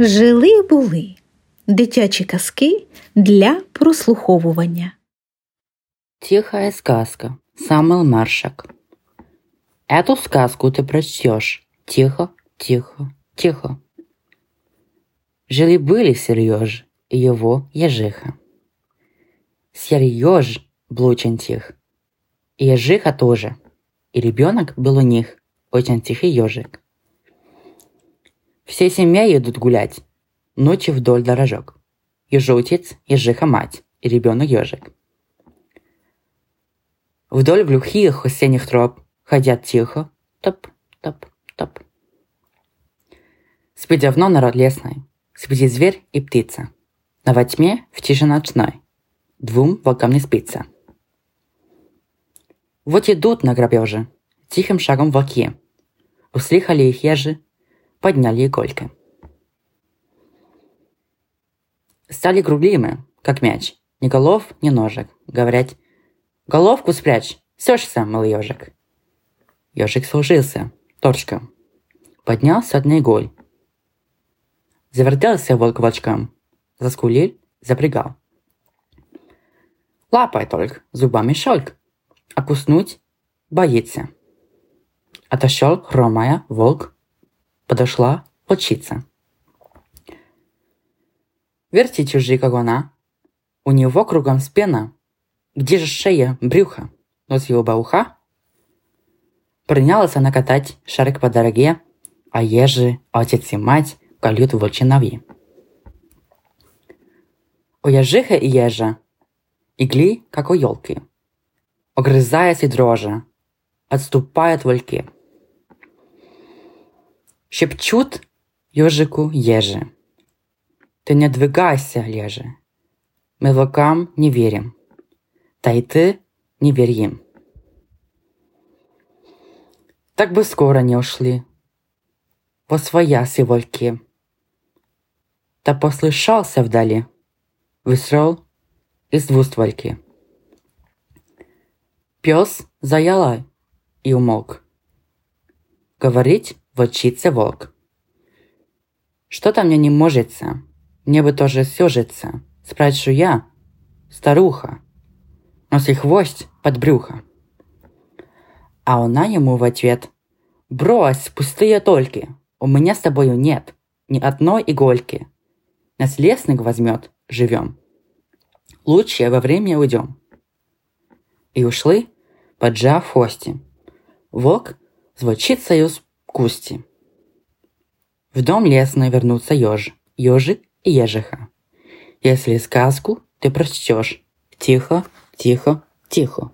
Жили були дитячі казки для прослуховування. Тихая сказка. Самый Маршак. Эту сказку ты прочтешь. Тихо, тихо, тихо. Жили-были Сереж и его ежиха. Сереж был очень тих. И ежиха тоже. И ребенок был у них очень тихий ежик. Все семья едут гулять. Ночью вдоль дорожок. Ежутец, ежиха мать и ребенок ежик. Вдоль глухих осенних троп ходят тихо, топ, топ, топ. Спит давно народ лесной, спит зверь и птица. Но во тьме, в тише ночной, двум волкам не спится. Вот идут на грабеже, тихим шагом волки. Услыхали их ежи, подняли игольки. Стали круглыми, как мяч, ни голов, ни ножек. Говорят, головку спрячь, сёшься, мыл ежик. Ежик служился, точка. Поднялся одна иголь. Завертелся волк волчком, заскулил, запрягал. Лапай только, зубами шольк, а куснуть боится. Отошел, хромая, волк, подошла волчица. Верьте чужие, как она. У него кругом спина. Где же шея, брюхо? Нос его бауха? Принялась она катать шарик по дороге, а ежи, отец и мать колют волчиновьи. У ежиха и ежа игли, как у елки. Огрызаясь и дрожа, отступают вольки. Шепчут ежику ежи. Ты не двигайся, леже. Мы волкам не верим. Да и ты не верь им. Так бы скоро не ушли. Во свояси вольки. Да послышался вдали выстрел из двуствольки. Пес заяла и умолк. Говорить волчица волк. Что-то мне не можется. Мне бы тоже сёжиться. Спрашиваю я, старуха. Носи хвост под брюхо. А она ему в ответ. Брось, пустые только. У меня с тобою нет ни одной игольки. Нас лесник возьмет, живем. Лучше во время уйдем. И ушли, поджав хвости. Волк с волчицею с кусти. В дом лесный вернутся еж, ежик и ежиха. Если сказку ты прочтешь, тихо, тихо, тихо.